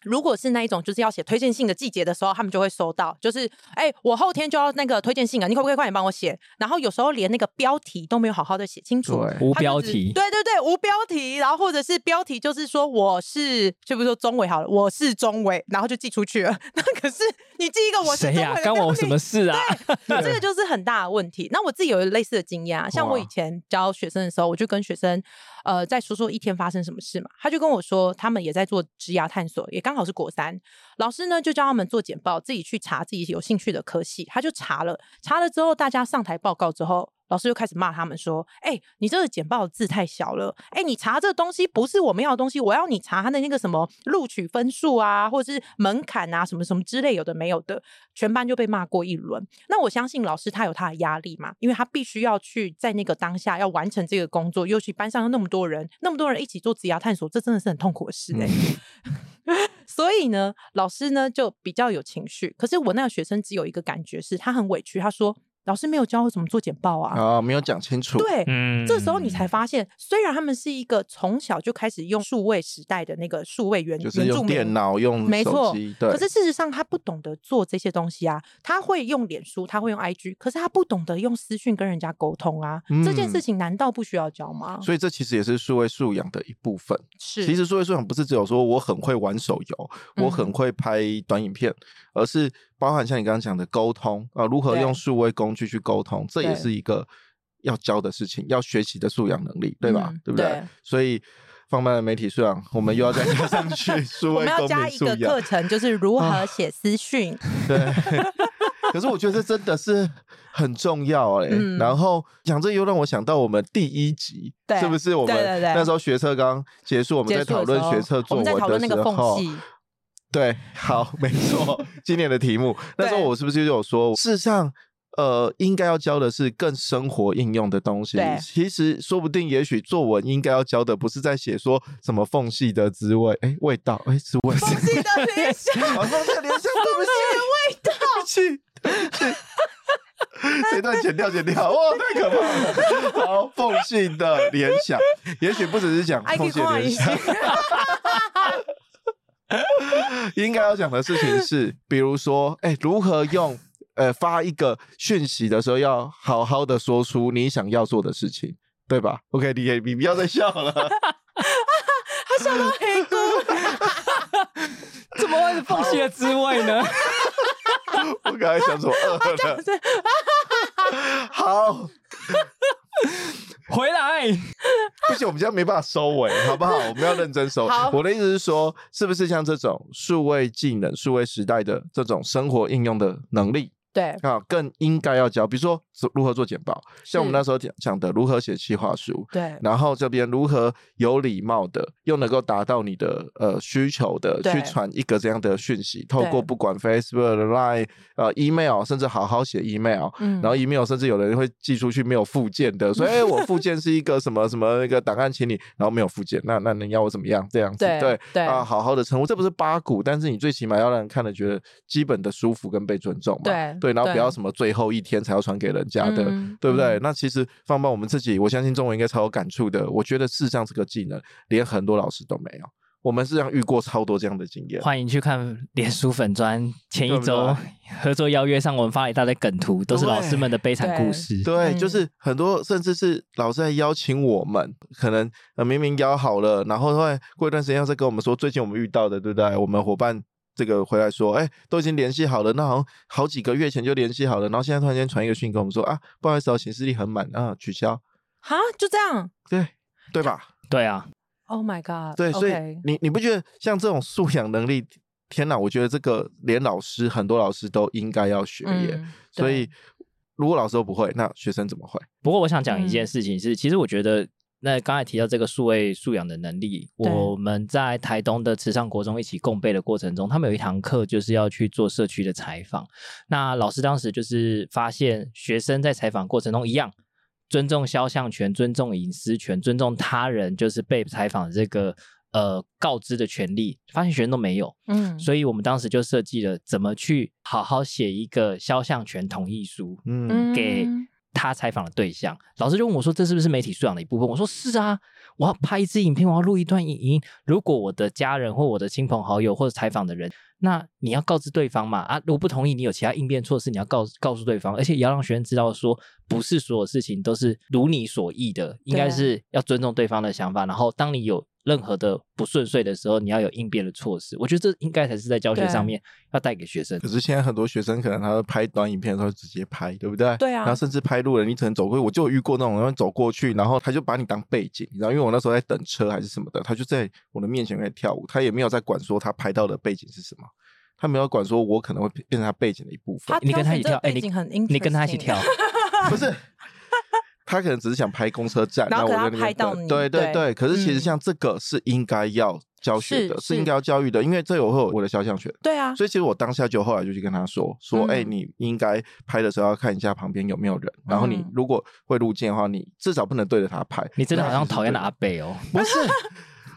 如果是那一种就是要写推荐信的季节的时候，他们就会收到，就是哎、欸，我后天就要那个推荐信了，你可不可以快点帮我写？然后有时候连那个标题都没有好好的写清楚，无标题，对对对，无标题，然后或者是标题就是说我是，就比如说中伟好了，我是中伟，然后就寄出去了。那可是你寄一个我是谁呀？关我什么事啊？对，这个就是很大的问题。那我自己有类似的经验啊，像我以前教学生的时候，我就跟学生。呃，再说说一天发生什么事嘛？他就跟我说，他们也在做职涯探索，也刚好是国三。老师呢就教他们做简报，自己去查自己有兴趣的科系。他就查了，查了之后，大家上台报告之后。老师就开始骂他们说：“哎、欸，你这个简报的字太小了。哎、欸，你查这个东西不是我们要的东西，我要你查他的那个什么录取分数啊，或者是门槛啊，什么什么之类，有的没有的，全班就被骂过一轮。那我相信老师他有他的压力嘛，因为他必须要去在那个当下要完成这个工作，尤其班上有那么多人，那么多人一起做职涯探索，这真的是很痛苦的事哎、欸。嗯、所以呢，老师呢就比较有情绪。可是我那个学生只有一个感觉是他很委屈，他说。老师没有教我怎么做简报啊！啊，没有讲清楚。对，嗯，这时候你才发现，虽然他们是一个从小就开始用数位时代的那个数位原就是用电脑用手机，没错，对。可是事实上，他不懂得做这些东西啊。他会用脸书，他会用 IG，可是他不懂得用私讯跟人家沟通啊。嗯、这件事情难道不需要教吗？所以这其实也是数位素养的一部分。是，其实数位素养不是只有说我很会玩手游，我很会拍短影片，嗯、而是。包含像你刚刚讲的沟通啊，如何用数位工具去沟通，这也是一个要教的事情，要学习的素养能力，对吧？嗯、对不对？对，所以放慢了媒体素养，我们又要再加 上去数位工具素养。我们要加一个课程，就是如何写私讯。对。可是我觉得这真的是很重要哎、欸。嗯、然后讲这又让我想到我们第一集，是不是？我们那时候学测刚结束，我们在讨论学测作文的时候。我们在讨论那个缝隙。对，好，没错，今年的题目，那时候我是不是就有说，事实上，呃，应该要教的是更生活应用的东西。其实说不定，也许作文应该要教的不是在写说什么缝隙的滋味，哎，味道，哎，滋味，缝隙的联想，缝隙的联想，对不起，味道，对不起，对不起。这段剪掉，剪掉，哇，太可怕了！好，缝隙的联想，也许不只是讲 缝隙的联想，应该要讲的事情是，比如说，哎、欸，如何用呃发一个讯息的时候，要好好的说出你想要做的事情，对吧？OK，你你不要再笑了，他笑到黑姑，怎么会是凤性的滋味呢？我刚才想说饿了，好，回来，不行，我们现在没办法收尾，好不好？我们要认真收。我的意思是说，是不是像这种数位技能、数位时代的这种生活应用的能力？对。啊，更应该要教，比如说如何做简报，像我们那时候讲讲的如何写企划书，对，然后这边如何有礼貌的又能够达到你的呃需求的去传一个这样的讯息，透过不管 Facebook、Line、呃 email，甚至好好写 email，嗯，然后 email 甚至有人会寄出去没有附件的，所以我附件是一个什么什么那个档案，请你，然后没有附件，那那你要我怎么样？这样子对啊，好好的称呼，这不是八股，但是你最起码要让人看了觉得基本的舒服跟被尊重嘛，对。对，然后不要什么最后一天才要传给人家的，嗯、对不对？嗯、那其实放包我们自己，我相信中文应该超有感触的。我觉得事实上这个技能，连很多老师都没有。我们事实上遇过超多这样的经验。欢迎去看脸书粉专，前一周 合作邀约上，我们发了一大堆梗图，都是老师们的悲惨故事。对，对，就是很多，甚至是老师在邀请我们，可能明明邀好了，然后会过一段时间要再跟我们说，最近我们遇到的，对不对？我们伙伴。这个回来说，哎，都已经联系好了，那好像好几个月前就联系好了，然后现在突然间传一个讯跟我们说，啊，不好意思哦，行事历很满啊，取消。哈，就这样？对，对吧？对啊。Oh my god！对，所以你你不觉得像这种素养能力，天哪，我觉得这个连老师很多老师都应该要学耶。嗯，所以如果老师都不会，那学生怎么会？不过我想讲一件事情是，嗯，其实我觉得。那刚才提到这个数位素养的能力，我们在台东的慈善国中一起共备的过程中，他们有一堂课就是要去做社区的采访。那老师当时就是发现学生在采访过程中一样尊重肖像权、尊重隐私权、尊重他人，就是被采访这个呃告知的权利，发现学生都没有。嗯，所以我们当时就设计了怎么去好好写一个肖像权同意书，嗯，给。他采访的对象，老师就问我说：“这是不是媒体素养的一部分？”我说：“是啊，我要拍一支影片，我要录一段影音。如果我的家人或我的亲朋好友或者采访的人，那你要告知对方嘛？啊，如果不同意，你有其他应变措施，你要告告诉对方，而且也要让学生知道说，不是所有事情都是如你所意的，应该是要尊重对方的想法。然后，当你有。”任何的不顺遂的时候，你要有应变的措施。我觉得这应该才是在教学上面要带给学生。可是现在很多学生可能他拍短影片的时候直接拍，对不对？对啊。然后甚至拍路人，你可能走过去，我就有遇过那种然后走过去，然后他就把你当背景，然后？因为我那时候在等车还是什么的，他就在我的面前在跳舞，他也没有在管说他拍到的背景是什么，他没有管说我可能会变成他背景的一部分。你跟他一起跳，哎，你你跟他一起跳，不是。他可能只是想拍公车站，然后他拍到你。对对对，可是其实像这个是应该要教学的，是应该要教育的，因为这有会有我的肖像权。对啊，所以其实我当下就后来就去跟他说说，哎，你应该拍的时候要看一下旁边有没有人，然后你如果会录镜的话，你至少不能对着他拍。你真的好像讨厌的阿贝哦，不是？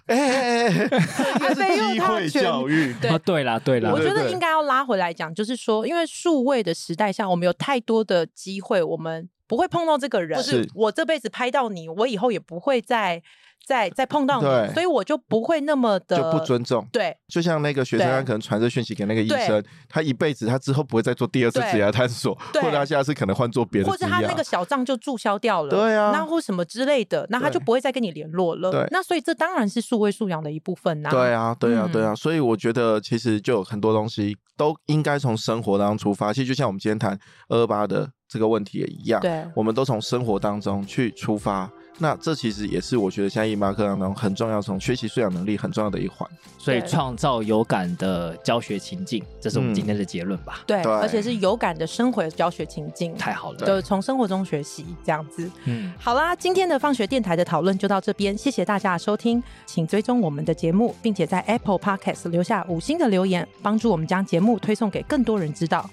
哎 哎哎，他是机会教育。对对啦对啦，我觉得应该要拉回来讲，就是说，因为数位的时代下，我们有太多的机会，我们。不会碰到这个人，是我这辈子拍到你，我以后也不会再再再碰到你，所以我就不会那么的就不尊重。对，就像那个学生，他可能传这讯息给那个医生，他一辈子他之后不会再做第二次职业探索，或者他下次可能换做别的，或者他那个小账就注销掉了，对啊，那或什么之类的，那他就不会再跟你联络了。对，那所以这当然是数位素养的一部分呐。对啊，对啊，对啊，所以我觉得其实就有很多东西都应该从生活当中出发。其实就像我们今天谈二二八的。这个问题也一样，对，我们都从生活当中去出发。那这其实也是我觉得现在108课当中很重要，从学习素养能力很重要的一环。所以创造有感的教学情境，这是我们今天的结论吧？对，而且是有感的生活教学情境，太好了。对，从生活中学习这样子。嗯，好啦，今天的放学电台的讨论就到这边，谢谢大家的收听，请追踪我们的节目，并且在 Apple Podcast 留下五星的留言，帮助我们将节目推送给更多人知道。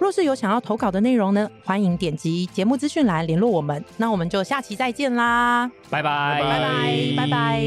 若是有想要投稿的内容呢欢迎点击节目资讯栏联络我们。那我们就下期再见啦。拜拜。拜拜拜拜。